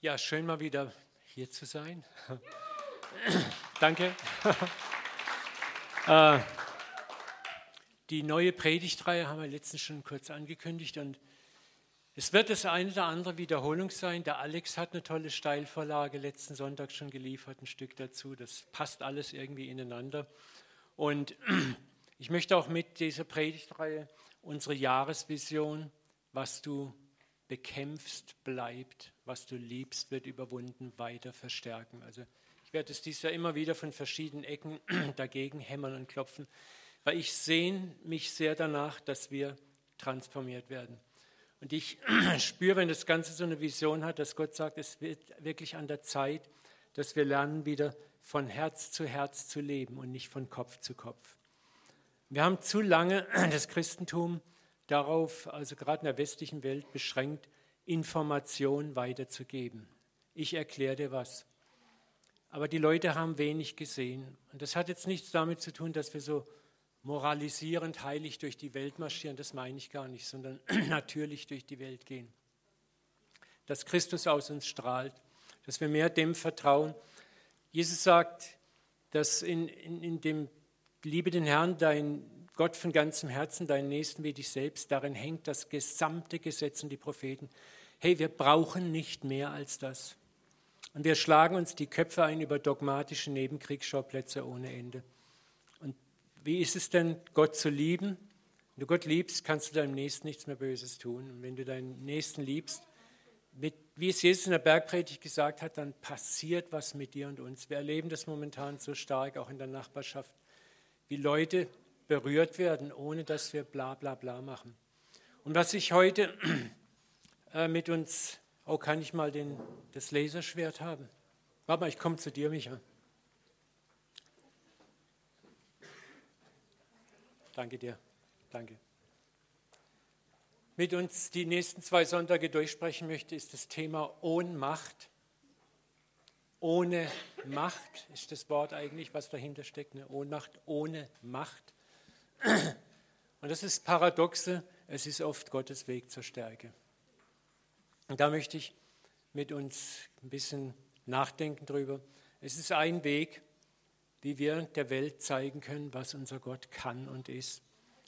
Ja, schön mal wieder hier zu sein. Danke. äh, die neue Predigtreihe haben wir letztens schon kurz angekündigt und es wird das eine oder andere Wiederholung sein. Der Alex hat eine tolle Steilvorlage letzten Sonntag schon geliefert, ein Stück dazu. Das passt alles irgendwie ineinander. Und ich möchte auch mit dieser Predigtreihe unsere Jahresvision, was du bekämpfst, bleibt, was du liebst, wird überwunden, weiter verstärken. Also ich werde es dies Jahr immer wieder von verschiedenen Ecken dagegen hämmern und klopfen, weil ich sehne mich sehr danach, dass wir transformiert werden. Und ich spüre, wenn das Ganze so eine Vision hat, dass Gott sagt, es wird wirklich an der Zeit, dass wir lernen, wieder von Herz zu Herz zu leben und nicht von Kopf zu Kopf. Wir haben zu lange das Christentum darauf, also gerade in der westlichen Welt, beschränkt, Information weiterzugeben. Ich erkläre dir was. Aber die Leute haben wenig gesehen. Und das hat jetzt nichts damit zu tun, dass wir so moralisierend heilig durch die Welt marschieren, das meine ich gar nicht, sondern natürlich durch die Welt gehen. Dass Christus aus uns strahlt, dass wir mehr dem vertrauen. Jesus sagt, dass in, in, in dem Liebe den Herrn, dein Gott von ganzem Herzen, deinen Nächsten wie dich selbst, darin hängt das gesamte Gesetz und die Propheten. Hey, wir brauchen nicht mehr als das. Und wir schlagen uns die Köpfe ein über dogmatische Nebenkriegsschauplätze ohne Ende. Und wie ist es denn, Gott zu lieben? Wenn du Gott liebst, kannst du deinem Nächsten nichts mehr Böses tun. Und wenn du deinen Nächsten liebst, mit, wie es Jesus in der Bergpredigt gesagt hat, dann passiert was mit dir und uns. Wir erleben das momentan so stark, auch in der Nachbarschaft, wie Leute berührt werden, ohne dass wir bla bla bla machen. Und was ich heute äh, mit uns, oh, kann ich mal den, das Laserschwert haben? Warte mal, ich komme zu dir, Micha. Danke dir, danke. Mit uns die nächsten zwei Sonntage durchsprechen möchte, ist das Thema Ohnmacht. Ohne Macht ist das Wort eigentlich, was dahinter steckt. Eine Ohnmacht ohne Macht. Und das ist paradoxe, es ist oft Gottes Weg zur Stärke. Und da möchte ich mit uns ein bisschen nachdenken drüber. Es ist ein Weg, wie wir der Welt zeigen können, was unser Gott kann und ist,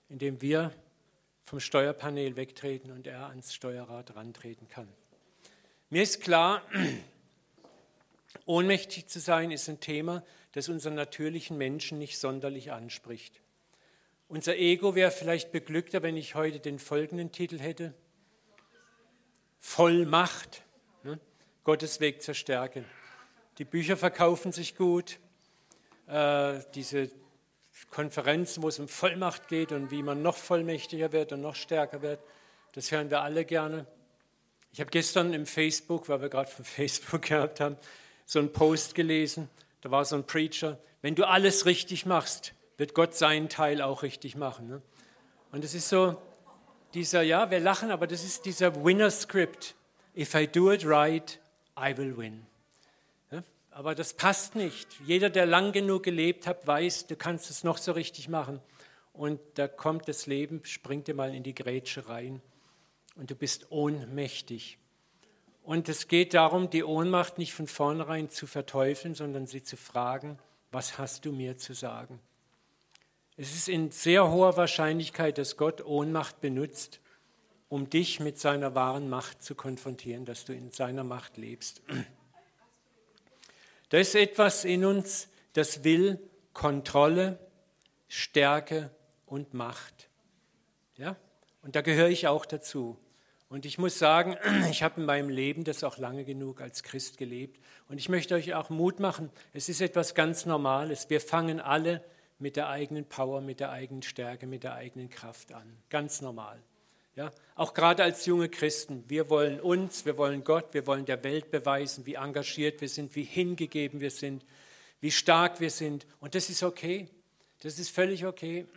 indem wir vom Steuerpanel wegtreten und er ans Steuerrad rantreten kann. Mir ist klar, ohnmächtig zu sein ist ein Thema, das unseren natürlichen Menschen nicht sonderlich anspricht. Unser Ego wäre vielleicht beglückter, wenn ich heute den folgenden Titel hätte. Vollmacht, ne? Gottes Weg zur Stärke. Die Bücher verkaufen sich gut. Äh, diese Konferenzen, wo es um Vollmacht geht und wie man noch vollmächtiger wird und noch stärker wird, das hören wir alle gerne. Ich habe gestern im Facebook, weil wir gerade von Facebook gehabt haben, so einen Post gelesen. Da war so ein Preacher, wenn du alles richtig machst, wird Gott seinen Teil auch richtig machen. Ne? Und es ist so, dieser, ja, wir lachen, aber das ist dieser Winner-Script. If I do it right, I will win. Ja? Aber das passt nicht. Jeder, der lang genug gelebt hat, weiß, du kannst es noch so richtig machen. Und da kommt das Leben, springt dir mal in die Grätsche rein und du bist ohnmächtig. Und es geht darum, die Ohnmacht nicht von vornherein zu verteufeln, sondern sie zu fragen, was hast du mir zu sagen? Es ist in sehr hoher Wahrscheinlichkeit, dass Gott Ohnmacht benutzt, um dich mit seiner wahren Macht zu konfrontieren, dass du in seiner Macht lebst. Da ist etwas in uns, das will Kontrolle, Stärke und Macht. Ja? Und da gehöre ich auch dazu. Und ich muss sagen, ich habe in meinem Leben das auch lange genug als Christ gelebt. Und ich möchte euch auch Mut machen. Es ist etwas ganz Normales. Wir fangen alle mit der eigenen Power, mit der eigenen Stärke, mit der eigenen Kraft an. Ganz normal. Ja, auch gerade als junge Christen, wir wollen uns, wir wollen Gott, wir wollen der Welt beweisen, wie engagiert wir sind, wie hingegeben wir sind, wie stark wir sind. Und das ist okay. Das ist völlig okay.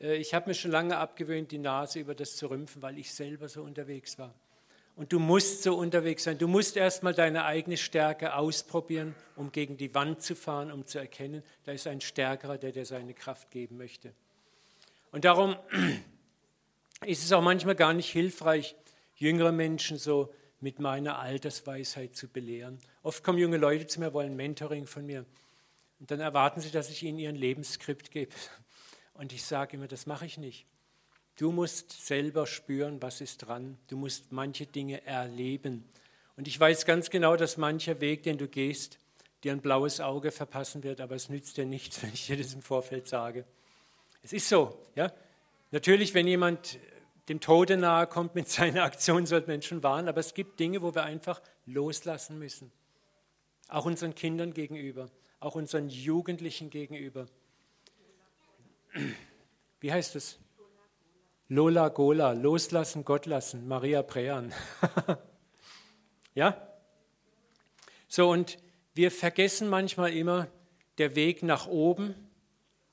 Äh, ich habe mir schon lange abgewöhnt, die Nase über das zu rümpfen, weil ich selber so unterwegs war. Und du musst so unterwegs sein. Du musst erstmal deine eigene Stärke ausprobieren, um gegen die Wand zu fahren, um zu erkennen, da ist ein Stärkerer, der dir seine Kraft geben möchte. Und darum ist es auch manchmal gar nicht hilfreich, jüngere Menschen so mit meiner Altersweisheit zu belehren. Oft kommen junge Leute zu mir, wollen Mentoring von mir. Und dann erwarten sie, dass ich ihnen ihren Lebensskript gebe. Und ich sage immer, das mache ich nicht. Du musst selber spüren, was ist dran. Du musst manche Dinge erleben. Und ich weiß ganz genau, dass mancher Weg, den du gehst, dir ein blaues Auge verpassen wird, aber es nützt dir nichts, wenn ich dir das im Vorfeld sage. Es ist so. Ja? Natürlich, wenn jemand dem Tode nahe kommt mit seiner Aktion, sollte man schon warnen, aber es gibt Dinge, wo wir einfach loslassen müssen. Auch unseren Kindern gegenüber, auch unseren Jugendlichen gegenüber. Wie heißt es? Lola Gola, loslassen, Gott lassen, Maria Prean. ja? So, und wir vergessen manchmal immer, der Weg nach oben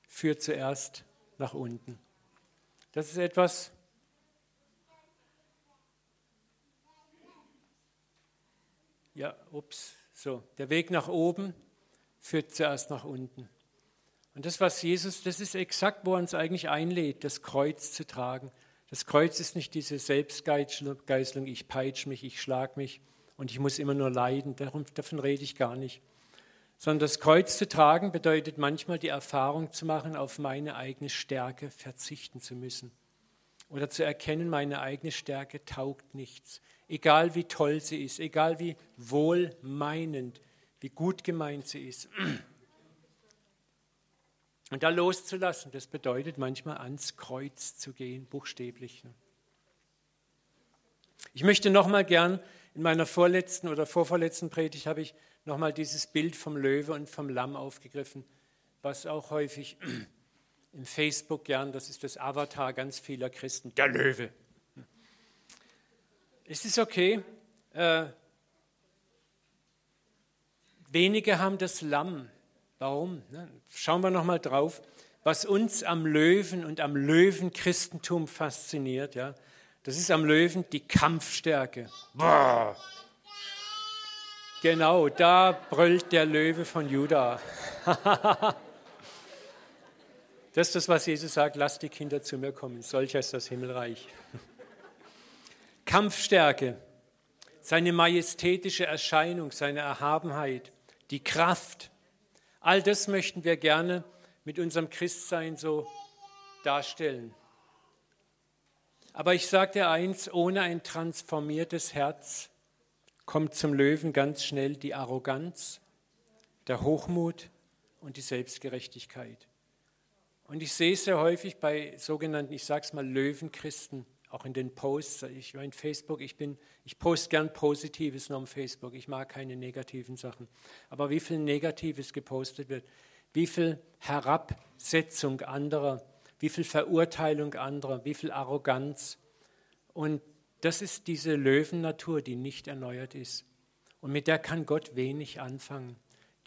führt zuerst nach unten. Das ist etwas, Ja, ups, so. Der Weg nach oben führt zuerst nach unten. Und das, was Jesus, das ist exakt, wo er uns eigentlich einlädt, das Kreuz zu tragen. Das Kreuz ist nicht diese Selbstgeißelung, ich peitsche mich, ich schlage mich und ich muss immer nur leiden. Darum, davon rede ich gar nicht. Sondern das Kreuz zu tragen bedeutet manchmal die Erfahrung zu machen, auf meine eigene Stärke verzichten zu müssen. Oder zu erkennen, meine eigene Stärke taugt nichts egal wie toll sie ist, egal wie wohlmeinend, wie gut gemeint sie ist. Und da loszulassen, das bedeutet manchmal ans Kreuz zu gehen, buchstäblich. Ne? Ich möchte nochmal gern, in meiner vorletzten oder vorvorletzten Predigt habe ich nochmal dieses Bild vom Löwe und vom Lamm aufgegriffen, was auch häufig im Facebook gern, das ist das Avatar ganz vieler Christen, der Löwe. Es ist okay. Äh, wenige haben das Lamm. Warum? Ne? Schauen wir nochmal drauf. Was uns am Löwen und am Löwenchristentum fasziniert, ja, das ist am Löwen die Kampfstärke. Boah. Genau, da brüllt der Löwe von Juda. das ist das, was Jesus sagt, lasst die Kinder zu mir kommen, solcher ist das Himmelreich. Kampfstärke, seine majestätische Erscheinung, seine Erhabenheit, die Kraft, all das möchten wir gerne mit unserem Christsein so darstellen. Aber ich sage dir eins, ohne ein transformiertes Herz kommt zum Löwen ganz schnell die Arroganz, der Hochmut und die Selbstgerechtigkeit. Und ich sehe es sehr häufig bei sogenannten, ich sage es mal, Löwenchristen, auch in den Posts, ich in Facebook, ich, bin, ich poste gern Positives noch auf Facebook, ich mag keine negativen Sachen. Aber wie viel Negatives gepostet wird, wie viel Herabsetzung anderer, wie viel Verurteilung anderer, wie viel Arroganz. Und das ist diese Löwennatur, die nicht erneuert ist. Und mit der kann Gott wenig anfangen.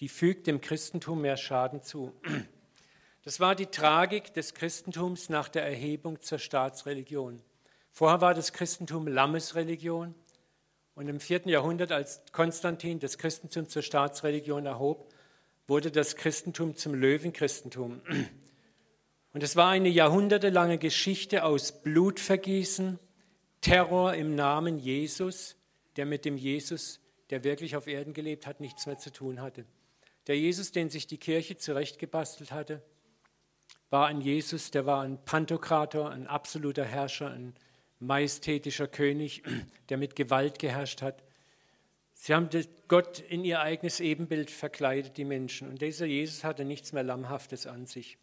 Die fügt dem Christentum mehr Schaden zu. Das war die Tragik des Christentums nach der Erhebung zur Staatsreligion. Vorher war das Christentum Lammesreligion und im vierten Jahrhundert, als Konstantin das Christentum zur Staatsreligion erhob, wurde das Christentum zum Löwenchristentum. Und es war eine jahrhundertelange Geschichte aus Blutvergießen, Terror im Namen Jesus, der mit dem Jesus, der wirklich auf Erden gelebt hat, nichts mehr zu tun hatte. Der Jesus, den sich die Kirche zurechtgebastelt hatte, war ein Jesus, der war ein Pantokrator, ein absoluter Herrscher, ein majestätischer König, der mit Gewalt geherrscht hat. Sie haben Gott in ihr eigenes Ebenbild verkleidet, die Menschen. Und dieser Jesus hatte nichts mehr Lammhaftes an sich.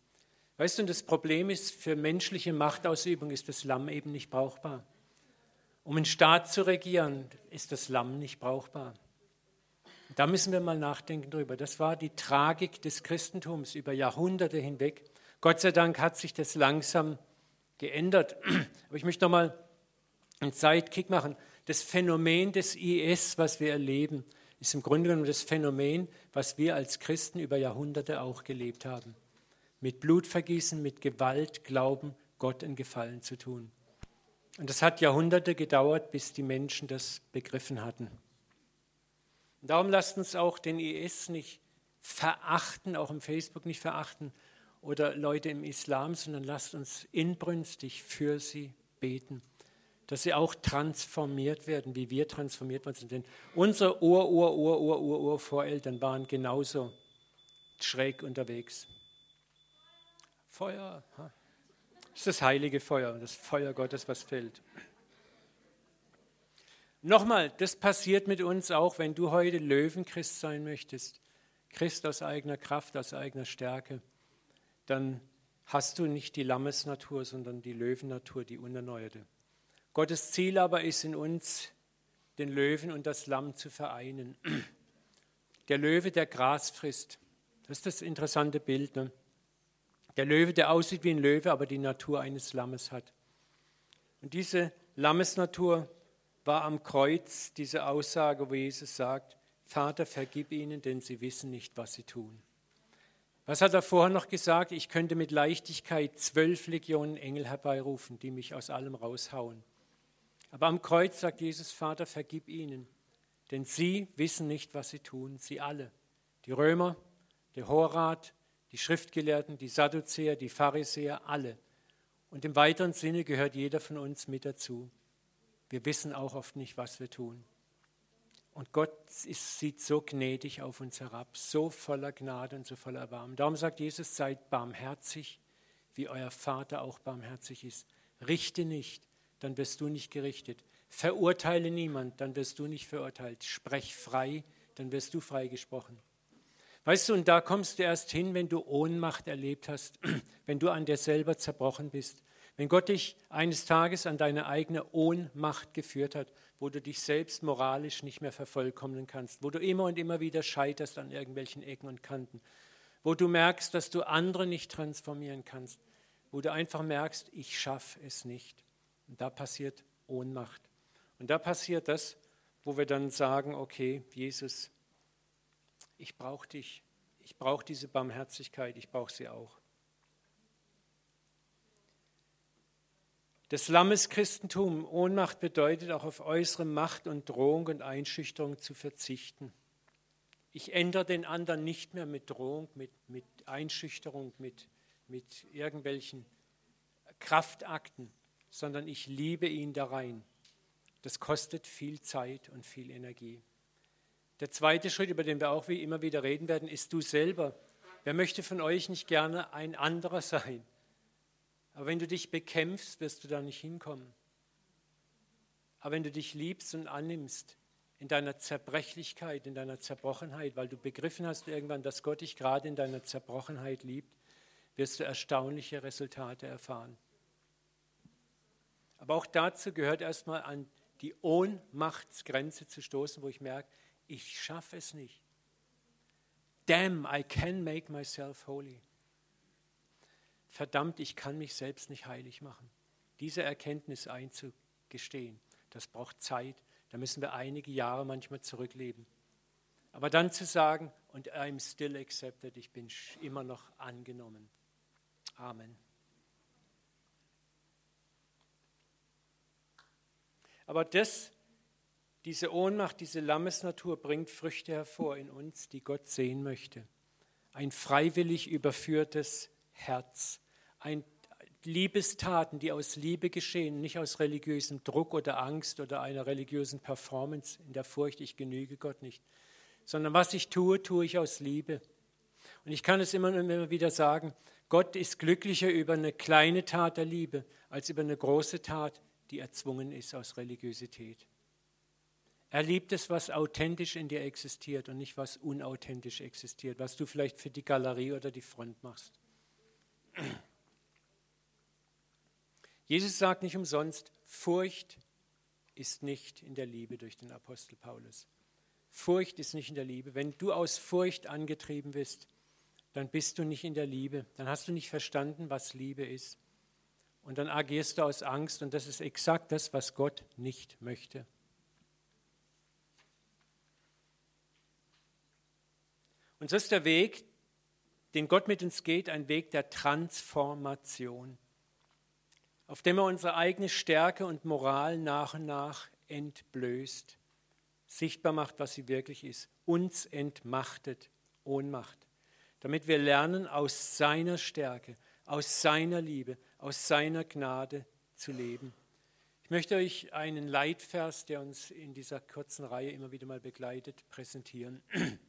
Weißt du, das Problem ist, für menschliche Machtausübung ist das Lamm eben nicht brauchbar. Um einen Staat zu regieren, ist das Lamm nicht brauchbar. Da müssen wir mal nachdenken drüber. Das war die Tragik des Christentums über Jahrhunderte hinweg. Gott sei Dank hat sich das langsam geändert. Aber ich möchte noch mal einen Sidekick machen. Das Phänomen des IS, was wir erleben, ist im Grunde genommen das Phänomen, was wir als Christen über Jahrhunderte auch gelebt haben. Mit Blutvergießen, mit Gewalt, Glauben, Gott einen Gefallen zu tun. Und das hat Jahrhunderte gedauert, bis die Menschen das begriffen hatten. Und darum lasst uns auch den IS nicht verachten, auch im Facebook nicht verachten oder Leute im Islam, sondern lasst uns inbrünstig für sie beten. Dass sie auch transformiert werden, wie wir transformiert worden sind. Denn unsere Ur, Ur, Ur, Ur, Ur, Ur Voreltern waren genauso schräg unterwegs. Feuer, das ist das heilige Feuer, das Feuer Gottes, was fällt. Nochmal, das passiert mit uns auch, wenn du heute Löwenchrist sein möchtest, Christ aus eigener Kraft, aus eigener Stärke, dann hast du nicht die Lammesnatur, sondern die Löwennatur, die unerneuerte. Gottes Ziel aber ist in uns, den Löwen und das Lamm zu vereinen. Der Löwe, der Gras frisst. Das ist das interessante Bild. Ne? Der Löwe, der aussieht wie ein Löwe, aber die Natur eines Lammes hat. Und diese Lammesnatur war am Kreuz diese Aussage, wo Jesus sagt, Vater, vergib ihnen, denn sie wissen nicht, was sie tun. Was hat er vorher noch gesagt? Ich könnte mit Leichtigkeit zwölf Legionen Engel herbeirufen, die mich aus allem raushauen. Aber am Kreuz sagt Jesus, Vater, vergib ihnen, denn sie wissen nicht, was sie tun, sie alle. Die Römer, der Horat, die Schriftgelehrten, die Sadduzäer, die Pharisäer, alle. Und im weiteren Sinne gehört jeder von uns mit dazu. Wir wissen auch oft nicht, was wir tun. Und Gott ist, sieht so gnädig auf uns herab, so voller Gnade und so voller Erbarmen. Darum sagt Jesus, seid barmherzig, wie euer Vater auch barmherzig ist. Richte nicht, dann wirst du nicht gerichtet. Verurteile niemand, dann wirst du nicht verurteilt. Sprech frei, dann wirst du freigesprochen. Weißt du, und da kommst du erst hin, wenn du Ohnmacht erlebt hast, wenn du an dir selber zerbrochen bist, wenn Gott dich eines Tages an deine eigene Ohnmacht geführt hat, wo du dich selbst moralisch nicht mehr vervollkommnen kannst, wo du immer und immer wieder scheiterst an irgendwelchen Ecken und Kanten, wo du merkst, dass du andere nicht transformieren kannst, wo du einfach merkst, ich schaffe es nicht. Und da passiert Ohnmacht. Und da passiert das, wo wir dann sagen, okay, Jesus, ich brauche dich, ich brauche diese Barmherzigkeit, ich brauche sie auch. Das Lammeschristentum, Ohnmacht bedeutet auch auf äußere Macht und Drohung und Einschüchterung zu verzichten. Ich ändere den anderen nicht mehr mit Drohung, mit, mit Einschüchterung, mit, mit irgendwelchen Kraftakten, sondern ich liebe ihn da rein. Das kostet viel Zeit und viel Energie. Der zweite Schritt, über den wir auch wie immer wieder reden werden, ist du selber. Wer möchte von euch nicht gerne ein anderer sein? Aber wenn du dich bekämpfst, wirst du da nicht hinkommen. Aber wenn du dich liebst und annimmst, in deiner Zerbrechlichkeit, in deiner Zerbrochenheit, weil du begriffen hast irgendwann, dass Gott dich gerade in deiner Zerbrochenheit liebt, wirst du erstaunliche Resultate erfahren. Aber auch dazu gehört erstmal an die Ohnmachtsgrenze zu stoßen, wo ich merke, ich schaffe es nicht. Damn, I can make myself holy verdammt, ich kann mich selbst nicht heilig machen. Diese Erkenntnis einzugestehen, das braucht Zeit. Da müssen wir einige Jahre manchmal zurückleben. Aber dann zu sagen, und I'm still accepted, ich bin immer noch angenommen. Amen. Aber das, diese Ohnmacht, diese Lammesnatur bringt Früchte hervor in uns, die Gott sehen möchte. Ein freiwillig überführtes Herz, ein Liebestaten, die aus Liebe geschehen, nicht aus religiösem Druck oder Angst oder einer religiösen Performance in der Furcht, ich genüge Gott nicht, sondern was ich tue, tue ich aus Liebe. Und ich kann es immer und immer wieder sagen, Gott ist glücklicher über eine kleine Tat der Liebe als über eine große Tat, die erzwungen ist aus Religiosität. Er liebt es, was authentisch in dir existiert und nicht was unauthentisch existiert, was du vielleicht für die Galerie oder die Front machst. Jesus sagt nicht umsonst, Furcht ist nicht in der Liebe durch den Apostel Paulus. Furcht ist nicht in der Liebe. Wenn du aus Furcht angetrieben bist, dann bist du nicht in der Liebe. Dann hast du nicht verstanden, was Liebe ist. Und dann agierst du aus Angst und das ist exakt das, was Gott nicht möchte. Und so ist der Weg, den Gott mit uns geht, ein Weg der Transformation auf dem er unsere eigene Stärke und Moral nach und nach entblößt, sichtbar macht, was sie wirklich ist, uns entmachtet, Ohnmacht, damit wir lernen, aus seiner Stärke, aus seiner Liebe, aus seiner Gnade zu leben. Ich möchte euch einen Leitvers, der uns in dieser kurzen Reihe immer wieder mal begleitet, präsentieren.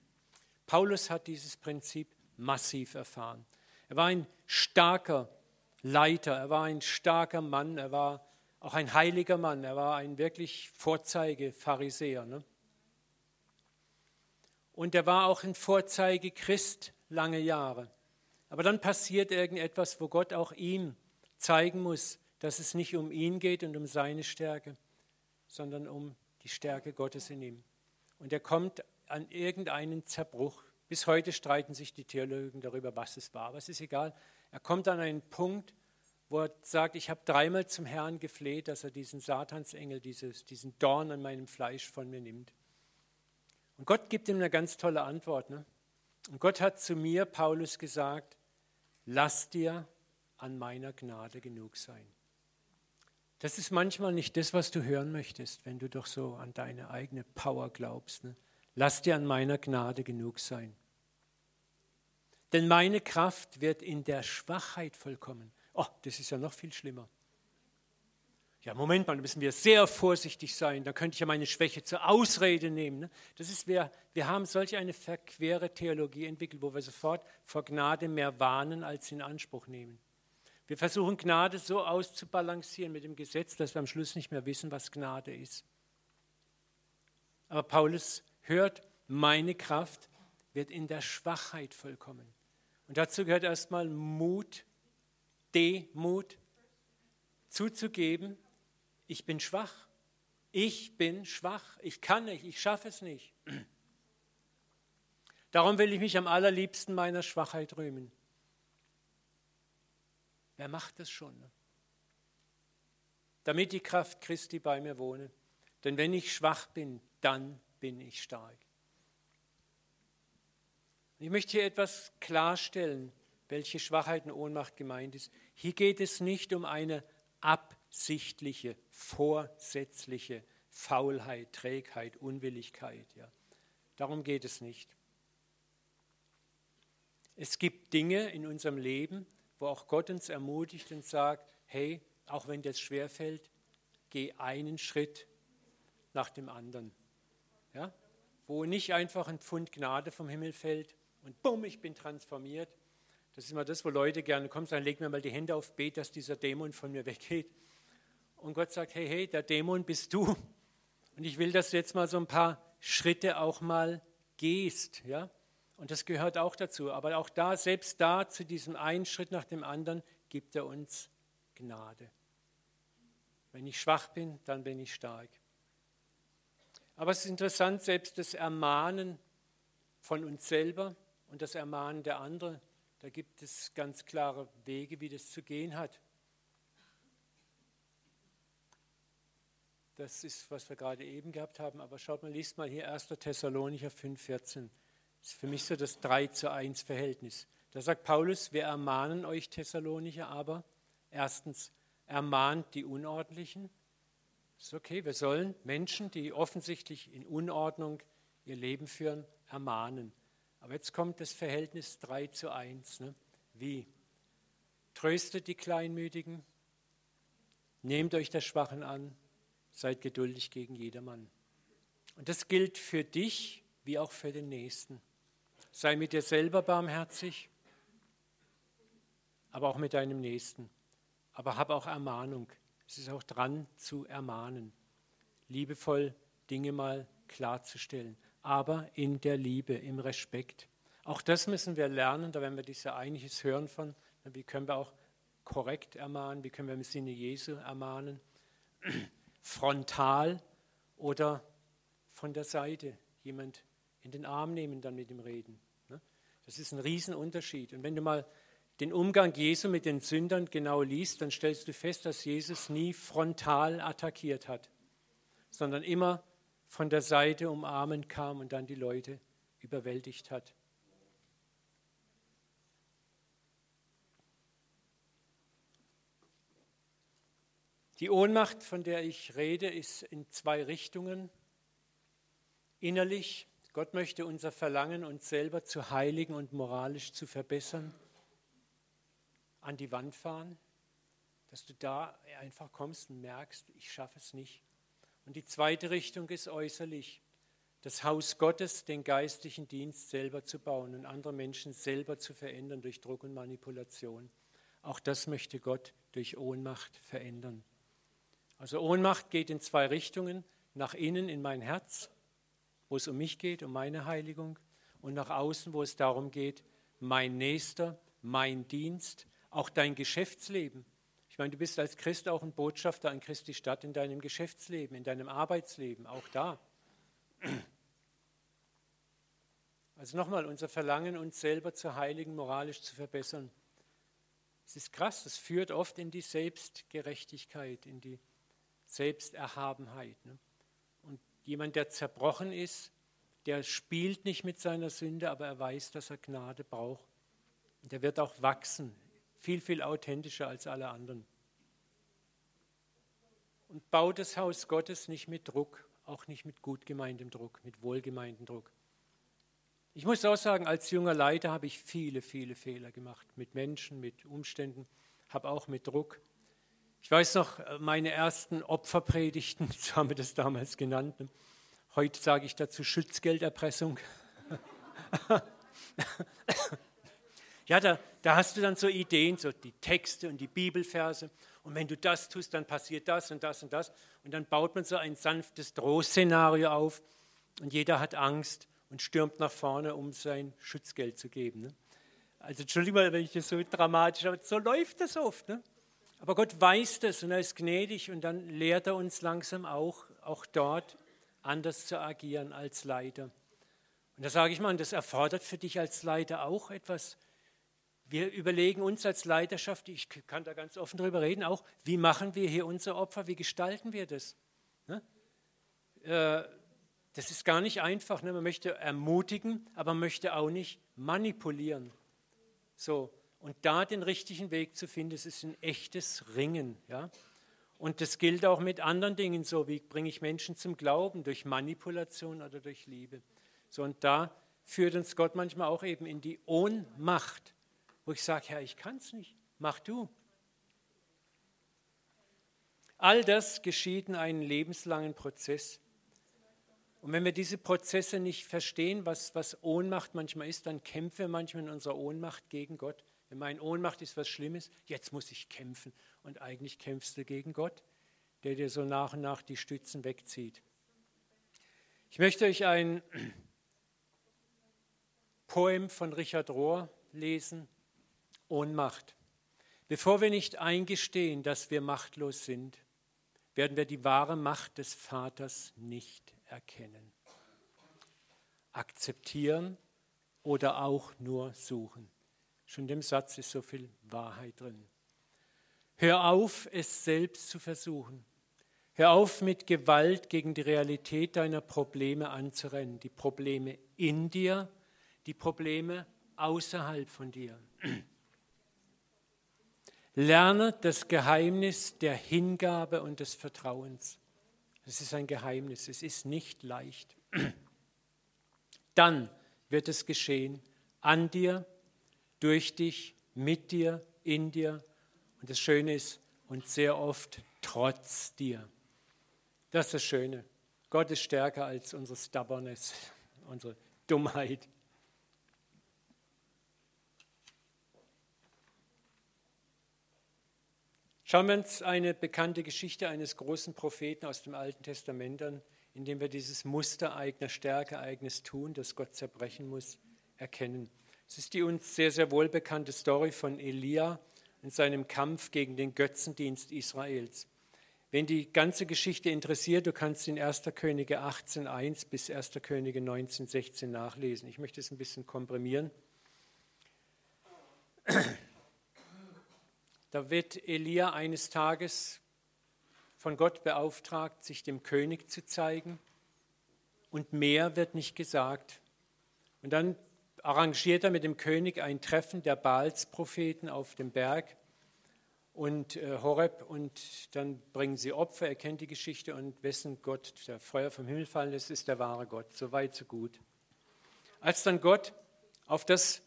Paulus hat dieses Prinzip massiv erfahren. Er war ein starker Leiter, er war ein starker Mann, er war auch ein heiliger Mann, er war ein wirklich Vorzeige-Pharisäer. Ne? Und er war auch ein Vorzeige-Christ lange Jahre. Aber dann passiert irgendetwas, wo Gott auch ihm zeigen muss, dass es nicht um ihn geht und um seine Stärke, sondern um die Stärke Gottes in ihm. Und er kommt an irgendeinen Zerbruch. Bis heute streiten sich die Theologen darüber, was es war. Aber es ist egal. Er kommt an einen Punkt, wo er sagt, ich habe dreimal zum Herrn gefleht, dass er diesen Satansengel, dieses, diesen Dorn an meinem Fleisch von mir nimmt. Und Gott gibt ihm eine ganz tolle Antwort. Ne? Und Gott hat zu mir, Paulus, gesagt, lass dir an meiner Gnade genug sein. Das ist manchmal nicht das, was du hören möchtest, wenn du doch so an deine eigene Power glaubst. Ne? Lass dir an meiner Gnade genug sein. Denn meine Kraft wird in der Schwachheit vollkommen. Oh, das ist ja noch viel schlimmer. Ja, Moment mal, da müssen wir sehr vorsichtig sein. Da könnte ich ja meine Schwäche zur Ausrede nehmen. Ne? Das ist, wir, wir haben solch eine verquere Theologie entwickelt, wo wir sofort vor Gnade mehr warnen als in Anspruch nehmen. Wir versuchen Gnade so auszubalancieren mit dem Gesetz, dass wir am Schluss nicht mehr wissen, was Gnade ist. Aber Paulus hört, meine Kraft wird in der Schwachheit vollkommen. Und dazu gehört erstmal Mut, Demut, zuzugeben, ich bin schwach. Ich bin schwach. Ich kann nicht. Ich schaffe es nicht. Darum will ich mich am allerliebsten meiner Schwachheit rühmen. Wer macht das schon? Damit die Kraft Christi bei mir wohne. Denn wenn ich schwach bin, dann bin ich stark. Ich möchte hier etwas klarstellen, welche Schwachheit und Ohnmacht gemeint ist. Hier geht es nicht um eine absichtliche, vorsätzliche Faulheit, Trägheit, Unwilligkeit. Ja. Darum geht es nicht. Es gibt Dinge in unserem Leben, wo auch Gott uns ermutigt und sagt, hey, auch wenn das schwerfällt, geh einen Schritt nach dem anderen. Ja? Wo nicht einfach ein Pfund Gnade vom Himmel fällt und bumm, ich bin transformiert. Das ist immer das, wo Leute gerne kommen, sagen, leg mir mal die Hände auf, bet, dass dieser Dämon von mir weggeht. Und Gott sagt, hey, hey, der Dämon bist du. Und ich will, dass du jetzt mal so ein paar Schritte auch mal gehst. Ja? Und das gehört auch dazu. Aber auch da, selbst da, zu diesem einen Schritt nach dem anderen, gibt er uns Gnade. Wenn ich schwach bin, dann bin ich stark. Aber es ist interessant, selbst das Ermahnen von uns selber und das Ermahnen der anderen, da gibt es ganz klare Wege, wie das zu gehen hat. Das ist, was wir gerade eben gehabt haben. Aber schaut mal, liest mal hier 1. Thessalonicher 5,14. Das ist für mich so das 3 zu 1 Verhältnis. Da sagt Paulus, wir ermahnen euch Thessalonicher aber, erstens, ermahnt die Unordentlichen. Das ist okay, wir sollen Menschen, die offensichtlich in Unordnung ihr Leben führen, ermahnen. Aber jetzt kommt das Verhältnis 3 zu 1. Ne? Wie? Tröstet die Kleinmütigen, nehmt euch der Schwachen an, seid geduldig gegen jedermann. Und das gilt für dich wie auch für den Nächsten. Sei mit dir selber barmherzig, aber auch mit deinem Nächsten. Aber hab auch Ermahnung. Es ist auch dran zu ermahnen, liebevoll Dinge mal klarzustellen, aber in der Liebe, im Respekt. Auch das müssen wir lernen, da werden wir diese einiges hören von, wie können wir auch korrekt ermahnen, wie können wir im Sinne Jesu ermahnen, frontal oder von der Seite jemand in den Arm nehmen, dann mit ihm reden. Das ist ein Riesenunterschied. Und wenn du mal den Umgang Jesu mit den Sündern genau liest, dann stellst du fest, dass Jesus nie frontal attackiert hat, sondern immer von der Seite umarmend kam und dann die Leute überwältigt hat. Die Ohnmacht, von der ich rede, ist in zwei Richtungen. Innerlich Gott möchte unser Verlangen, uns selber zu heiligen und moralisch zu verbessern, an die Wand fahren. dass du da einfach kommst und merkst, ich schaffe es nicht. Und die zweite Richtung ist äußerlich. Das Haus Gottes, den geistlichen Dienst selber zu bauen und andere Menschen selber zu verändern durch Druck und Manipulation. Auch das möchte Gott durch Ohnmacht verändern. Also Ohnmacht geht in zwei Richtungen. Nach innen in mein Herz, wo es um mich geht, um meine Heiligung, und nach außen, wo es darum geht, mein Nächster, mein Dienst, auch dein Geschäftsleben. Ich meine, du bist als Christ auch ein Botschafter an Christi Stadt in deinem Geschäftsleben, in deinem Arbeitsleben, auch da. Also nochmal, unser Verlangen, uns selber zu heiligen, moralisch zu verbessern. Es ist krass, das führt oft in die Selbstgerechtigkeit, in die Selbsterhabenheit. Ne? Jemand, der zerbrochen ist, der spielt nicht mit seiner Sünde, aber er weiß, dass er Gnade braucht. Und der wird auch wachsen, viel, viel authentischer als alle anderen. Und baut das Haus Gottes nicht mit Druck, auch nicht mit gut gemeintem Druck, mit wohlgemeintem Druck. Ich muss auch sagen, als junger Leiter habe ich viele, viele Fehler gemacht mit Menschen, mit Umständen, habe auch mit Druck. Ich weiß noch, meine ersten Opferpredigten, so haben wir das damals genannt. Ne? Heute sage ich dazu Schutzgelderpressung. ja, da, da hast du dann so Ideen, so die Texte und die Bibelverse. Und wenn du das tust, dann passiert das und das und das. Und dann baut man so ein sanftes Drohszenario auf und jeder hat Angst und stürmt nach vorne, um sein Schutzgeld zu geben. Ne? Also entschuldige mal, wenn ich das so dramatisch, aber so läuft das oft. Ne? Aber Gott weiß das und er ist gnädig und dann lehrt er uns langsam auch, auch dort anders zu agieren als Leiter. Und da sage ich mal, und das erfordert für dich als Leiter auch etwas. Wir überlegen uns als Leiterschaft, ich kann da ganz offen drüber reden, auch, wie machen wir hier unser Opfer, wie gestalten wir das? Ne? Äh, das ist gar nicht einfach. Ne? Man möchte ermutigen, aber man möchte auch nicht manipulieren. So, und da den richtigen Weg zu finden, das ist ein echtes Ringen. Ja? Und das gilt auch mit anderen Dingen so, wie bringe ich Menschen zum Glauben, durch Manipulation oder durch Liebe. So, und da führt uns Gott manchmal auch eben in die Ohnmacht, wo ich sage, Herr, ich kann es nicht, mach du. All das geschieht in einem lebenslangen Prozess. Und wenn wir diese Prozesse nicht verstehen, was, was Ohnmacht manchmal ist, dann kämpfen wir manchmal in unserer Ohnmacht gegen Gott. Wenn meine Ohnmacht ist was Schlimmes, jetzt muss ich kämpfen. Und eigentlich kämpfst du gegen Gott, der dir so nach und nach die Stützen wegzieht. Ich möchte euch ein Poem von Richard Rohr lesen, Ohnmacht. Bevor wir nicht eingestehen, dass wir machtlos sind, werden wir die wahre Macht des Vaters nicht erkennen. Akzeptieren oder auch nur suchen. Schon dem Satz ist so viel Wahrheit drin. Hör auf, es selbst zu versuchen. Hör auf, mit Gewalt gegen die Realität deiner Probleme anzurennen. Die Probleme in dir, die Probleme außerhalb von dir. Lerne das Geheimnis der Hingabe und des Vertrauens. Es ist ein Geheimnis, es ist nicht leicht. Dann wird es geschehen an dir, durch dich, mit dir, in dir. Und das Schöne ist, und sehr oft trotz dir. Das ist das Schöne. Gott ist stärker als unsere Stubbornness, unsere Dummheit. Schauen wir uns eine bekannte Geschichte eines großen Propheten aus dem Alten Testament an, in dem wir dieses Muster eigener Stärke, eigenes Tun, das Gott zerbrechen muss, erkennen. Es ist die uns sehr, sehr wohlbekannte Story von Elia in seinem Kampf gegen den Götzendienst Israels. Wenn die ganze Geschichte interessiert, du kannst in 1. Könige 18.1 bis 1. Könige 19.16 nachlesen. Ich möchte es ein bisschen komprimieren. Da wird Elia eines Tages von Gott beauftragt, sich dem König zu zeigen. Und mehr wird nicht gesagt. Und dann arrangiert er mit dem König ein Treffen der Baals-Propheten auf dem Berg und äh, Horeb und dann bringen sie Opfer, er kennt die Geschichte und wessen Gott der Feuer vom Himmel fallen lässt, ist der wahre Gott. So weit, so gut. Als dann Gott auf das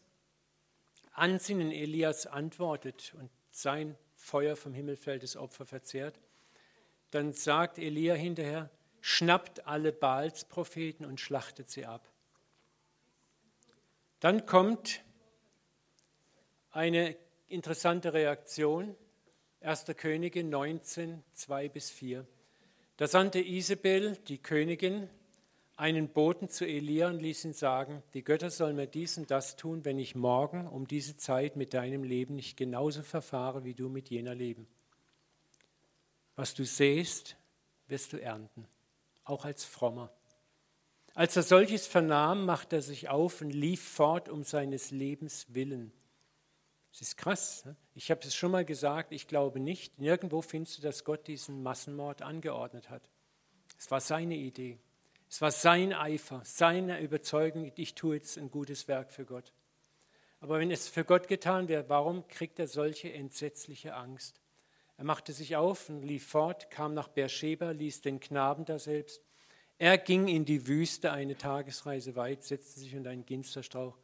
Ansinnen Elias antwortet und sein Feuer vom Himmel fällt, das Opfer verzehrt. Dann sagt Elia hinterher, schnappt alle Baalspropheten und schlachtet sie ab. Dann kommt eine interessante Reaktion. 1. Könige 19, 2 bis 4. Da sandte Isabel, die Königin, einen Boten zu Elia und ließ ihn sagen, die Götter sollen mir dies und das tun, wenn ich morgen um diese Zeit mit deinem Leben nicht genauso verfahre, wie du mit jener Leben. Was du sähst, wirst du ernten, auch als Frommer. Als er solches vernahm, machte er sich auf und lief fort um seines Lebens willen. Es ist krass. Ne? Ich habe es schon mal gesagt, ich glaube nicht. Nirgendwo findest du, dass Gott diesen Massenmord angeordnet hat. Es war seine Idee. Es war sein Eifer, seine Überzeugung, ich tue jetzt ein gutes Werk für Gott. Aber wenn es für Gott getan wäre, warum kriegt er solche entsetzliche Angst? Er machte sich auf und lief fort, kam nach Beersheba, ließ den Knaben daselbst. Er ging in die Wüste eine Tagesreise weit, setzte sich unter einen Ginsterstrauch.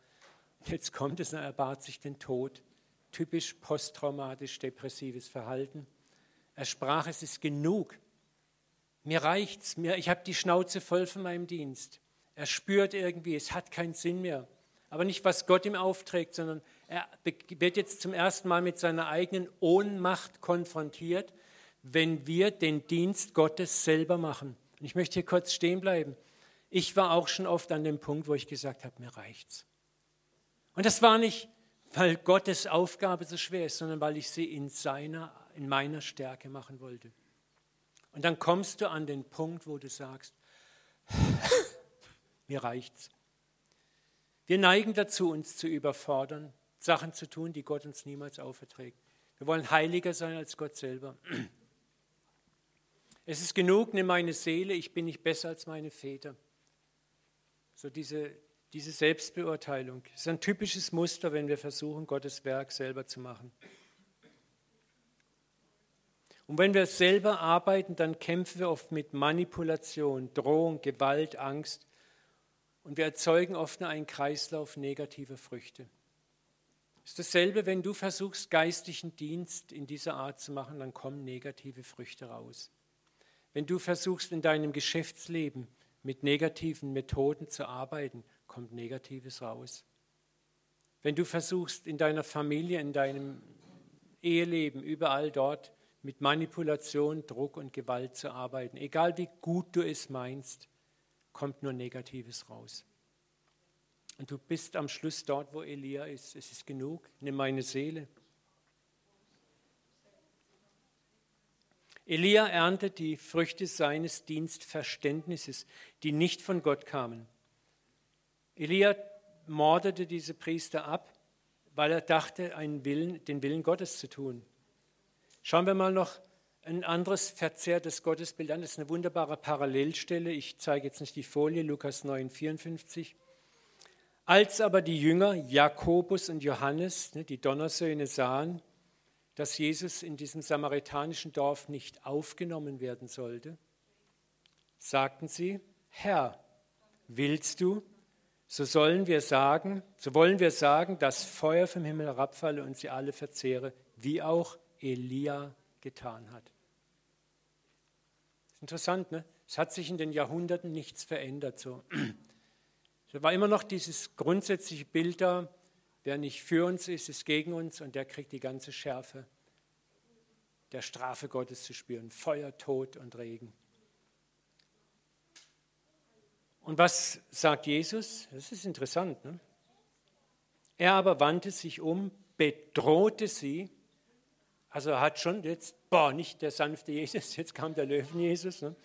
Jetzt kommt es, er bat sich den Tod typisch posttraumatisch-depressives Verhalten. Er sprach, es ist genug. Mir reicht's, mir, ich habe die Schnauze voll von meinem Dienst. Er spürt irgendwie, es hat keinen Sinn mehr. Aber nicht, was Gott ihm aufträgt, sondern er wird jetzt zum ersten Mal mit seiner eigenen Ohnmacht konfrontiert, wenn wir den Dienst Gottes selber machen. Und ich möchte hier kurz stehen bleiben. Ich war auch schon oft an dem Punkt, wo ich gesagt habe, mir reicht's. Und das war nicht, weil Gottes Aufgabe so schwer ist, sondern weil ich sie in, seiner, in meiner Stärke machen wollte. Und dann kommst du an den Punkt, wo du sagst, mir reicht's. Wir neigen dazu, uns zu überfordern, Sachen zu tun, die Gott uns niemals auferträgt. Wir wollen heiliger sein als Gott selber. Es ist genug, nimm meine Seele, ich bin nicht besser als meine Väter. So diese, diese Selbstbeurteilung ist ein typisches Muster, wenn wir versuchen, Gottes Werk selber zu machen. Und wenn wir selber arbeiten, dann kämpfen wir oft mit Manipulation, Drohung, Gewalt, Angst. Und wir erzeugen oft nur einen Kreislauf negativer Früchte. Es ist dasselbe, wenn du versuchst, geistlichen Dienst in dieser Art zu machen, dann kommen negative Früchte raus. Wenn du versuchst, in deinem Geschäftsleben mit negativen Methoden zu arbeiten, kommt Negatives raus. Wenn du versuchst, in deiner Familie, in deinem Eheleben, überall dort mit Manipulation, Druck und Gewalt zu arbeiten, egal wie gut du es meinst, kommt nur Negatives raus. Und du bist am Schluss dort, wo Elia ist. Es ist genug, nimm meine Seele. Elia erntet die Früchte seines Dienstverständnisses, die nicht von Gott kamen. Elia mordete diese Priester ab, weil er dachte, Willen, den Willen Gottes zu tun. Schauen wir mal noch ein anderes verzerrtes Gottesbild an. Das ist eine wunderbare Parallelstelle. Ich zeige jetzt nicht die Folie, Lukas 9, 54. Als aber die Jünger Jakobus und Johannes, ne, die Donnersöhne, sahen, dass Jesus in diesem samaritanischen Dorf nicht aufgenommen werden sollte, sagten sie, Herr, willst du, so sollen wir sagen, so wollen wir sagen, dass Feuer vom Himmel herabfalle und sie alle verzehre, wie auch Elia getan hat. Interessant, ne? Es hat sich in den Jahrhunderten nichts verändert. So. Es war immer noch dieses grundsätzliche Bild da, wer nicht für uns ist, ist gegen uns und der kriegt die ganze Schärfe der Strafe Gottes zu spüren. Feuer, Tod und Regen. Und was sagt Jesus? Das ist interessant. Ne? Er aber wandte sich um, bedrohte sie. Also hat schon jetzt, boah, nicht der sanfte Jesus, jetzt kam der Löwen Jesus. Ne?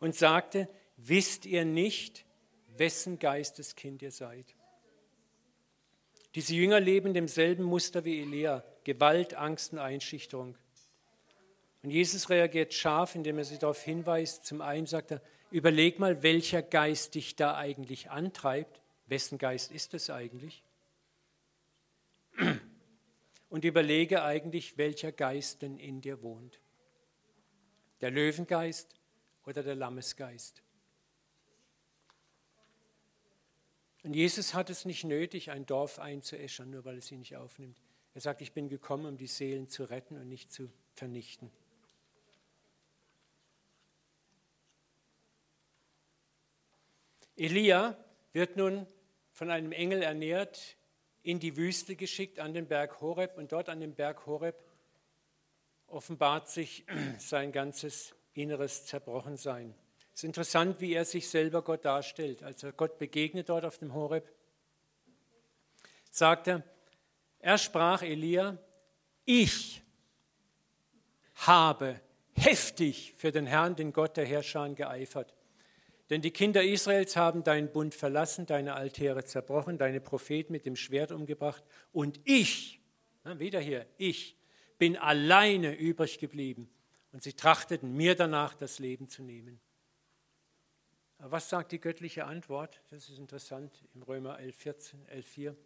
Und sagte, wisst ihr nicht, wessen Geisteskind ihr seid? Diese Jünger leben demselben Muster wie Elia, Gewalt, Angst und Einschüchterung. Und Jesus reagiert scharf, indem er sie darauf hinweist. Zum einen sagt er, überleg mal, welcher Geist dich da eigentlich antreibt. Wessen Geist ist es eigentlich? Und überlege eigentlich, welcher Geist denn in dir wohnt. Der Löwengeist oder der Lammesgeist. Und Jesus hat es nicht nötig, ein Dorf einzuäschern, nur weil es ihn nicht aufnimmt. Er sagt, ich bin gekommen, um die Seelen zu retten und nicht zu vernichten. Elia wird nun von einem Engel ernährt, in die Wüste geschickt an den Berg Horeb und dort an dem Berg Horeb offenbart sich sein ganzes inneres Zerbrochensein. Es ist interessant, wie er sich selber Gott darstellt. Als er Gott begegnet dort auf dem Horeb, sagt er, er sprach Elia, ich habe heftig für den Herrn, den Gott der Herrscher, geeifert. Denn die Kinder Israels haben deinen Bund verlassen, deine Altäre zerbrochen, deine Propheten mit dem Schwert umgebracht. Und ich, wieder hier, ich bin alleine übrig geblieben. Und sie trachteten mir danach, das Leben zu nehmen. Was sagt die göttliche Antwort? Das ist interessant im Römer 11, 14, 11, 4.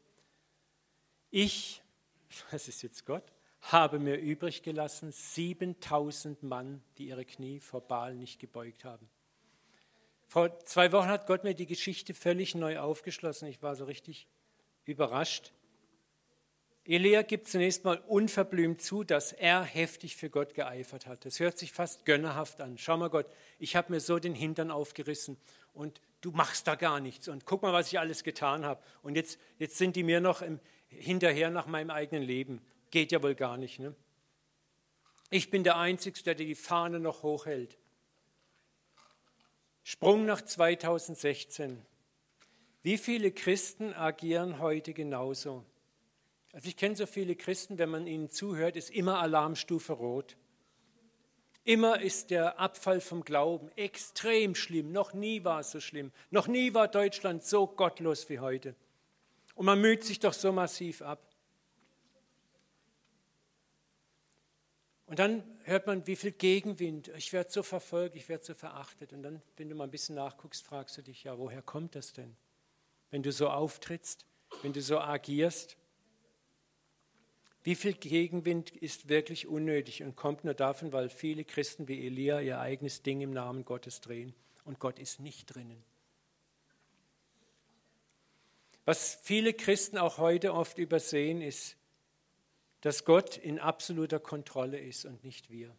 Ich, das ist jetzt Gott, habe mir übrig gelassen 7000 Mann, die ihre Knie vor Baal nicht gebeugt haben. Vor zwei Wochen hat Gott mir die Geschichte völlig neu aufgeschlossen. Ich war so richtig überrascht. Elia gibt zunächst mal unverblümt zu, dass er heftig für Gott geeifert hat. Das hört sich fast gönnerhaft an. Schau mal Gott, ich habe mir so den Hintern aufgerissen und du machst da gar nichts und guck mal, was ich alles getan habe. Und jetzt, jetzt sind die mir noch im, hinterher nach meinem eigenen Leben. Geht ja wohl gar nicht. Ne? Ich bin der Einzige, der die Fahne noch hochhält. Sprung nach 2016. Wie viele Christen agieren heute genauso? Also ich kenne so viele Christen, wenn man ihnen zuhört, ist immer Alarmstufe rot. Immer ist der Abfall vom Glauben extrem schlimm. Noch nie war es so schlimm. Noch nie war Deutschland so gottlos wie heute. Und man müht sich doch so massiv ab. Und dann hört man, wie viel Gegenwind. Ich werde so verfolgt, ich werde so verachtet. Und dann, wenn du mal ein bisschen nachguckst, fragst du dich, ja, woher kommt das denn? Wenn du so auftrittst, wenn du so agierst. Wie viel Gegenwind ist wirklich unnötig und kommt nur davon, weil viele Christen wie Elia ihr eigenes Ding im Namen Gottes drehen und Gott ist nicht drinnen. Was viele Christen auch heute oft übersehen, ist, dass Gott in absoluter Kontrolle ist und nicht wir.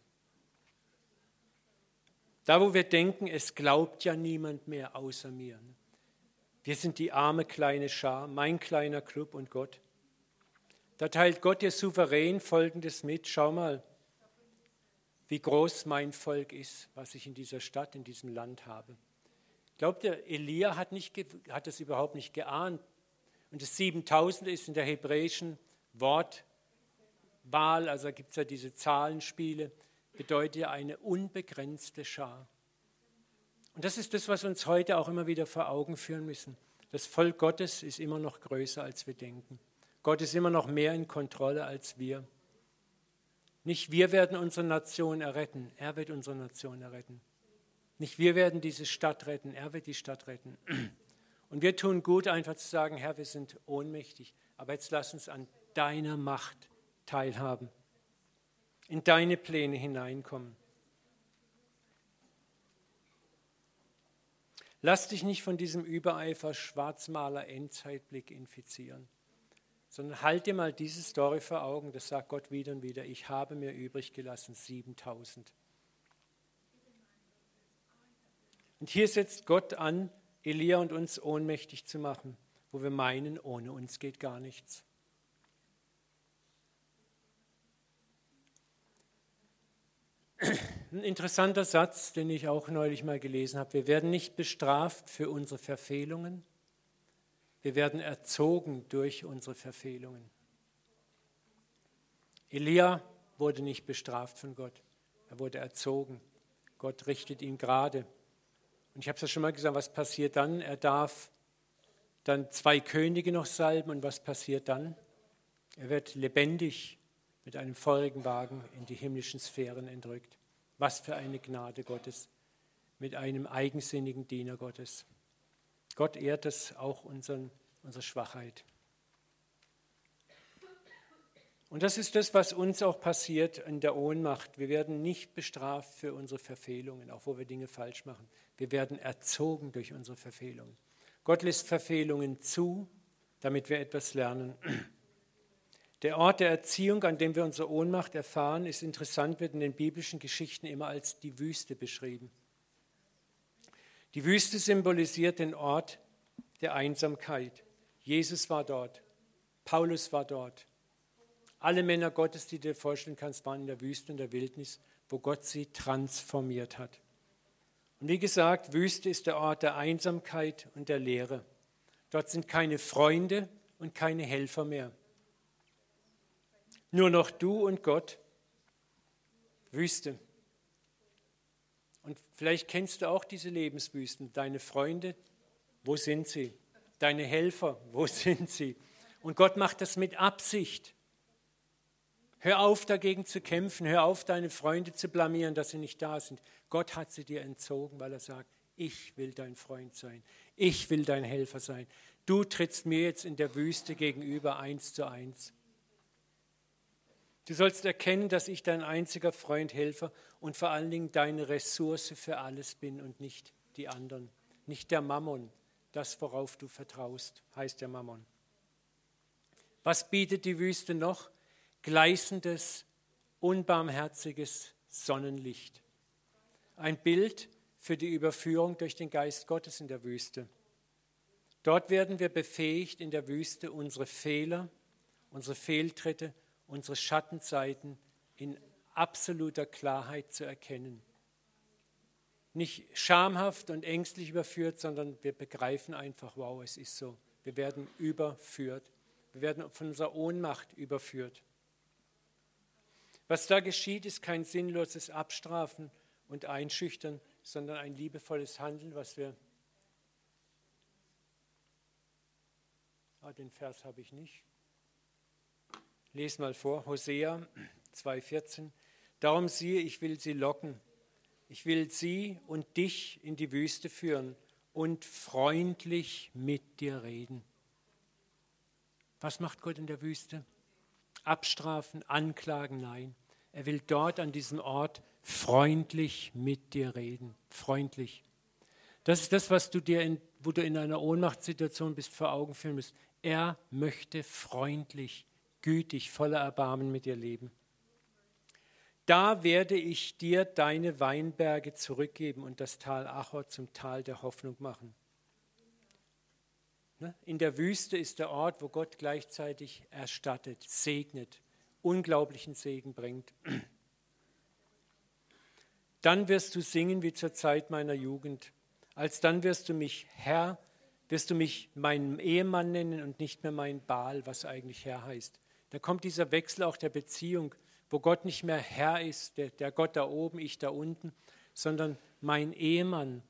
Da, wo wir denken, es glaubt ja niemand mehr außer mir. Wir sind die arme kleine Schar, mein kleiner Club und Gott. Da teilt Gott dir souverän Folgendes mit. Schau mal, wie groß mein Volk ist, was ich in dieser Stadt, in diesem Land habe. Glaubt ihr, Elia hat, nicht, hat das überhaupt nicht geahnt. Und das 7000 ist in der hebräischen Wortwahl, also gibt es ja diese Zahlenspiele, bedeutet ja eine unbegrenzte Schar. Und das ist das, was uns heute auch immer wieder vor Augen führen müssen. Das Volk Gottes ist immer noch größer, als wir denken. Gott ist immer noch mehr in Kontrolle als wir. Nicht wir werden unsere Nation erretten, er wird unsere Nation erretten. Nicht wir werden diese Stadt retten, er wird die Stadt retten. Und wir tun gut, einfach zu sagen, Herr, wir sind ohnmächtig, aber jetzt lass uns an deiner Macht teilhaben, in deine Pläne hineinkommen. Lass dich nicht von diesem Übereifer Schwarzmaler Endzeitblick infizieren sondern halte mal diese Story vor Augen, das sagt Gott wieder und wieder, ich habe mir übrig gelassen 7000. Und hier setzt Gott an, Elia und uns ohnmächtig zu machen, wo wir meinen, ohne uns geht gar nichts. Ein interessanter Satz, den ich auch neulich mal gelesen habe. Wir werden nicht bestraft für unsere Verfehlungen, wir werden erzogen durch unsere Verfehlungen. Elia wurde nicht bestraft von Gott, er wurde erzogen. Gott richtet ihn gerade. Und ich habe es ja schon mal gesagt, was passiert dann? Er darf dann zwei Könige noch salben und was passiert dann? Er wird lebendig mit einem feurigen Wagen in die himmlischen Sphären entrückt. Was für eine Gnade Gottes mit einem eigensinnigen Diener Gottes. Gott ehrt es auch unseren, unsere Schwachheit. Und das ist das, was uns auch passiert in der Ohnmacht. Wir werden nicht bestraft für unsere Verfehlungen, auch wo wir Dinge falsch machen. Wir werden erzogen durch unsere Verfehlungen. Gott lässt Verfehlungen zu, damit wir etwas lernen. Der Ort der Erziehung, an dem wir unsere Ohnmacht erfahren, ist interessant, wird in den biblischen Geschichten immer als die Wüste beschrieben. Die Wüste symbolisiert den Ort der Einsamkeit. Jesus war dort, Paulus war dort. Alle Männer Gottes, die du dir vorstellen kannst, waren in der Wüste, in der Wildnis, wo Gott sie transformiert hat. Und wie gesagt, Wüste ist der Ort der Einsamkeit und der Leere. Dort sind keine Freunde und keine Helfer mehr. Nur noch du und Gott. Wüste. Und vielleicht kennst du auch diese Lebenswüsten. Deine Freunde, wo sind sie? Deine Helfer, wo sind sie? Und Gott macht das mit Absicht. Hör auf, dagegen zu kämpfen. Hör auf, deine Freunde zu blamieren, dass sie nicht da sind. Gott hat sie dir entzogen, weil er sagt, ich will dein Freund sein. Ich will dein Helfer sein. Du trittst mir jetzt in der Wüste gegenüber eins zu eins. Du sollst erkennen, dass ich dein einziger Freund, Helfer und vor allen Dingen deine Ressource für alles bin und nicht die anderen. Nicht der Mammon, das, worauf du vertraust, heißt der Mammon. Was bietet die Wüste noch? Gleißendes, unbarmherziges Sonnenlicht. Ein Bild für die Überführung durch den Geist Gottes in der Wüste. Dort werden wir befähigt, in der Wüste unsere Fehler, unsere Fehltritte unsere Schattenseiten in absoluter Klarheit zu erkennen. Nicht schamhaft und ängstlich überführt, sondern wir begreifen einfach, wow, es ist so. Wir werden überführt. Wir werden von unserer Ohnmacht überführt. Was da geschieht, ist kein sinnloses Abstrafen und Einschüchtern, sondern ein liebevolles Handeln, was wir. Ah, den Vers habe ich nicht lese mal vor, Hosea 2,14. Darum siehe, ich will sie locken. Ich will sie und dich in die Wüste führen und freundlich mit dir reden. Was macht Gott in der Wüste? Abstrafen, anklagen, nein. Er will dort an diesem Ort freundlich mit dir reden. Freundlich. Das ist das, was du dir, in, wo du in einer Ohnmachtssituation bist, vor Augen führen musst. Er möchte freundlich gütig, voller Erbarmen mit dir leben. Da werde ich dir deine Weinberge zurückgeben und das Tal Achor zum Tal der Hoffnung machen. Ne? In der Wüste ist der Ort, wo Gott gleichzeitig erstattet, segnet, unglaublichen Segen bringt. Dann wirst du singen wie zur Zeit meiner Jugend. Alsdann wirst du mich Herr, wirst du mich meinen Ehemann nennen und nicht mehr mein Baal, was eigentlich Herr heißt. Da kommt dieser Wechsel auch der Beziehung, wo Gott nicht mehr Herr ist, der, der Gott da oben, ich da unten, sondern mein Ehemann.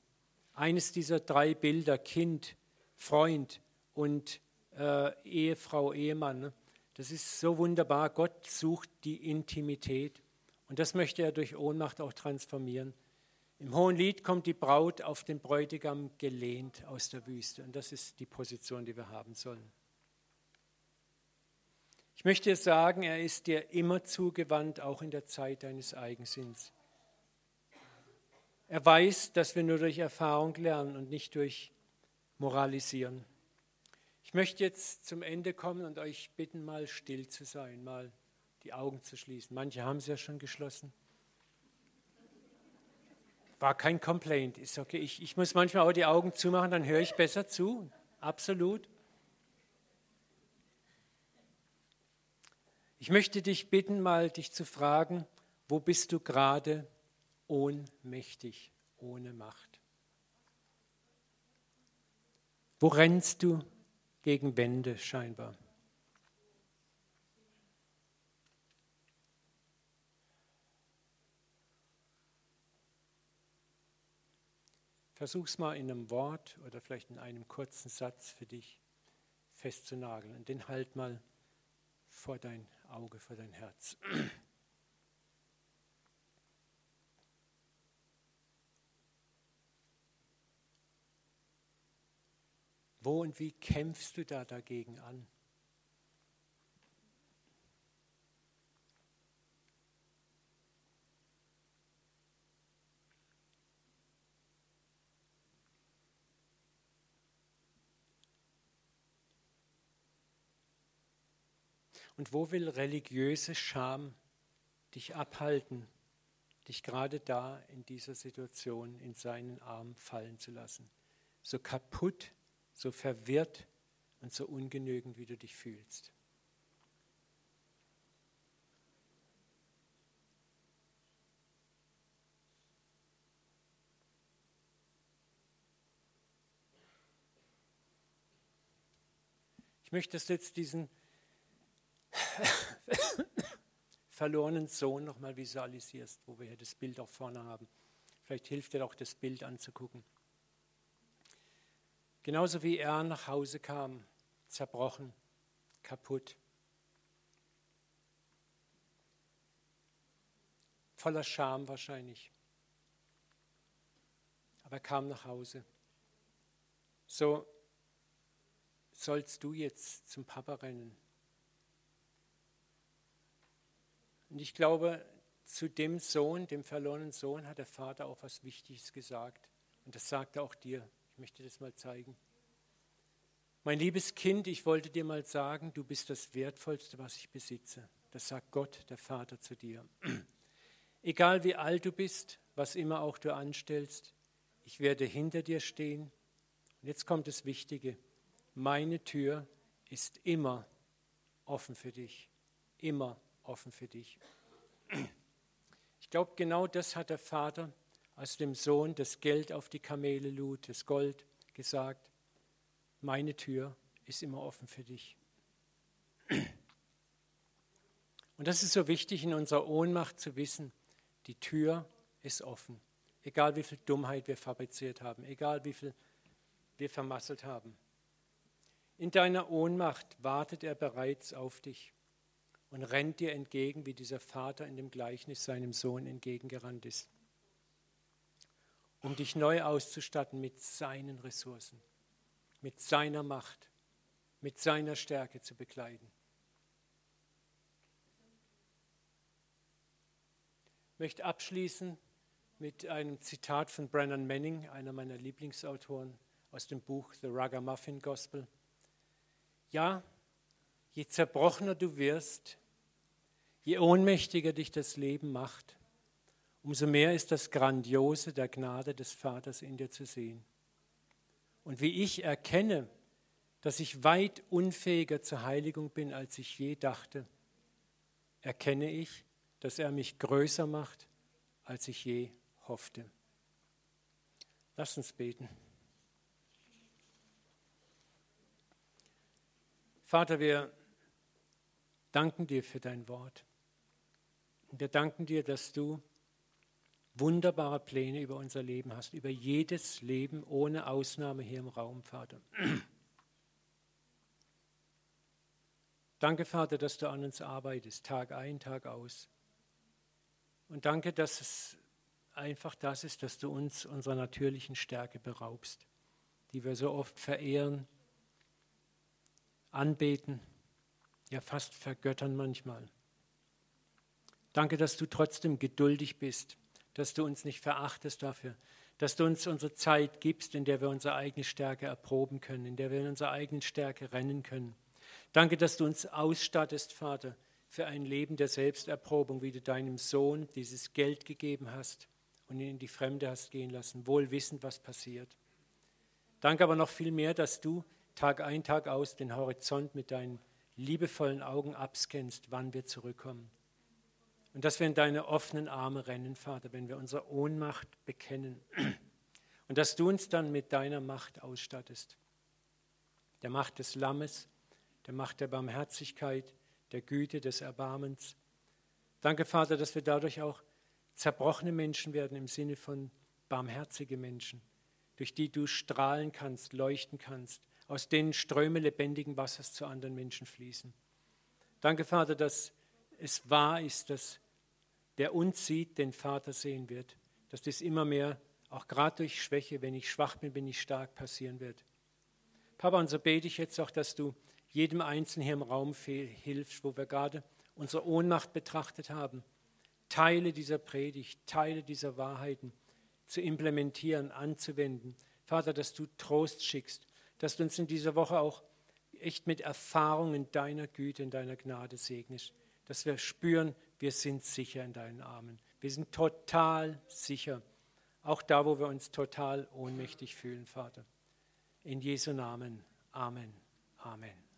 Eines dieser drei Bilder, Kind, Freund und äh, Ehefrau, Ehemann. Ne? Das ist so wunderbar. Gott sucht die Intimität. Und das möchte er durch Ohnmacht auch transformieren. Im Hohen Lied kommt die Braut auf den Bräutigam gelehnt aus der Wüste. Und das ist die Position, die wir haben sollen. Ich möchte dir sagen, er ist dir immer zugewandt, auch in der Zeit deines Eigensinns. Er weiß, dass wir nur durch Erfahrung lernen und nicht durch Moralisieren. Ich möchte jetzt zum Ende kommen und euch bitten, mal still zu sein, mal die Augen zu schließen. Manche haben sie ja schon geschlossen. War kein Complaint, ist okay. Ich, ich muss manchmal auch die Augen zumachen, dann höre ich besser zu. Absolut. Ich möchte dich bitten, mal dich zu fragen, wo bist du gerade ohnmächtig, ohne Macht? Wo rennst du gegen Wände scheinbar? Versuch's mal in einem Wort oder vielleicht in einem kurzen Satz für dich festzunageln und den halt mal vor dein Auge, vor dein Herz. Wo und wie kämpfst du da dagegen an? Und wo will religiöse Scham dich abhalten, dich gerade da in dieser Situation in seinen Arm fallen zu lassen? So kaputt, so verwirrt und so ungenügend, wie du dich fühlst. Ich möchte, dass du jetzt diesen verlorenen Sohn nochmal visualisierst, wo wir hier das Bild auch vorne haben. Vielleicht hilft dir auch das Bild anzugucken. Genauso wie er nach Hause kam, zerbrochen, kaputt, voller Scham wahrscheinlich. Aber er kam nach Hause. So sollst du jetzt zum Papa rennen. Und ich glaube, zu dem Sohn, dem verlorenen Sohn, hat der Vater auch was Wichtiges gesagt. Und das sagt er auch dir. Ich möchte das mal zeigen. Mein liebes Kind, ich wollte dir mal sagen, du bist das Wertvollste, was ich besitze. Das sagt Gott, der Vater, zu dir. Egal wie alt du bist, was immer auch du anstellst, ich werde hinter dir stehen. Und jetzt kommt das Wichtige meine Tür ist immer offen für dich. Immer offen für dich. Ich glaube, genau das hat der Vater, als dem Sohn das Geld auf die Kamele lud, das Gold, gesagt. Meine Tür ist immer offen für dich. Und das ist so wichtig in unserer Ohnmacht zu wissen, die Tür ist offen. Egal wie viel Dummheit wir fabriziert haben, egal wie viel wir vermasselt haben. In deiner Ohnmacht wartet er bereits auf dich und rennt dir entgegen, wie dieser Vater in dem Gleichnis seinem Sohn entgegengerannt ist, um dich neu auszustatten mit seinen Ressourcen, mit seiner Macht, mit seiner Stärke zu bekleiden. Ich möchte abschließen mit einem Zitat von Brennan Manning, einer meiner Lieblingsautoren aus dem Buch The Ragamuffin Gospel. Ja, je zerbrochener du wirst, je ohnmächtiger dich das Leben macht, umso mehr ist das Grandiose der Gnade des Vaters in dir zu sehen. Und wie ich erkenne, dass ich weit unfähiger zur Heiligung bin, als ich je dachte, erkenne ich, dass er mich größer macht, als ich je hoffte. Lass uns beten. Vater, wir danken dir für dein Wort. Wir danken dir, dass du wunderbare Pläne über unser Leben hast, über jedes Leben ohne Ausnahme hier im Raum, Vater. Danke, Vater, dass du an uns arbeitest, Tag ein, Tag aus. Und danke, dass es einfach das ist, dass du uns unserer natürlichen Stärke beraubst, die wir so oft verehren, anbeten, ja fast vergöttern manchmal. Danke, dass du trotzdem geduldig bist, dass du uns nicht verachtest dafür, dass du uns unsere Zeit gibst, in der wir unsere eigene Stärke erproben können, in der wir in unserer eigenen Stärke rennen können. Danke, dass du uns ausstattest, Vater, für ein Leben der Selbsterprobung, wie du deinem Sohn dieses Geld gegeben hast und ihn in die Fremde hast gehen lassen, wohl wissend, was passiert. Danke aber noch viel mehr, dass du Tag ein, Tag aus den Horizont mit deinen liebevollen Augen abscannst, wann wir zurückkommen. Und dass wir in deine offenen Arme rennen, Vater, wenn wir unsere Ohnmacht bekennen. Und dass du uns dann mit deiner Macht ausstattest. Der Macht des Lammes, der Macht der Barmherzigkeit, der Güte, des Erbarmens. Danke, Vater, dass wir dadurch auch zerbrochene Menschen werden im Sinne von barmherzige Menschen, durch die du strahlen kannst, leuchten kannst, aus denen Ströme lebendigen Wassers zu anderen Menschen fließen. Danke, Vater, dass es wahr ist, dass wer uns sieht, den Vater sehen wird, dass das immer mehr, auch gerade durch Schwäche, wenn ich schwach bin, bin ich stark, passieren wird. Papa, und so bete ich jetzt auch, dass du jedem Einzelnen hier im Raum hilfst, wo wir gerade unsere Ohnmacht betrachtet haben, Teile dieser Predigt, Teile dieser Wahrheiten zu implementieren, anzuwenden. Vater, dass du Trost schickst, dass du uns in dieser Woche auch echt mit Erfahrungen deiner Güte, in deiner Gnade segnest, dass wir spüren, wir sind sicher in deinen Armen. Wir sind total sicher, auch da, wo wir uns total ohnmächtig fühlen, Vater. In Jesu Namen. Amen. Amen.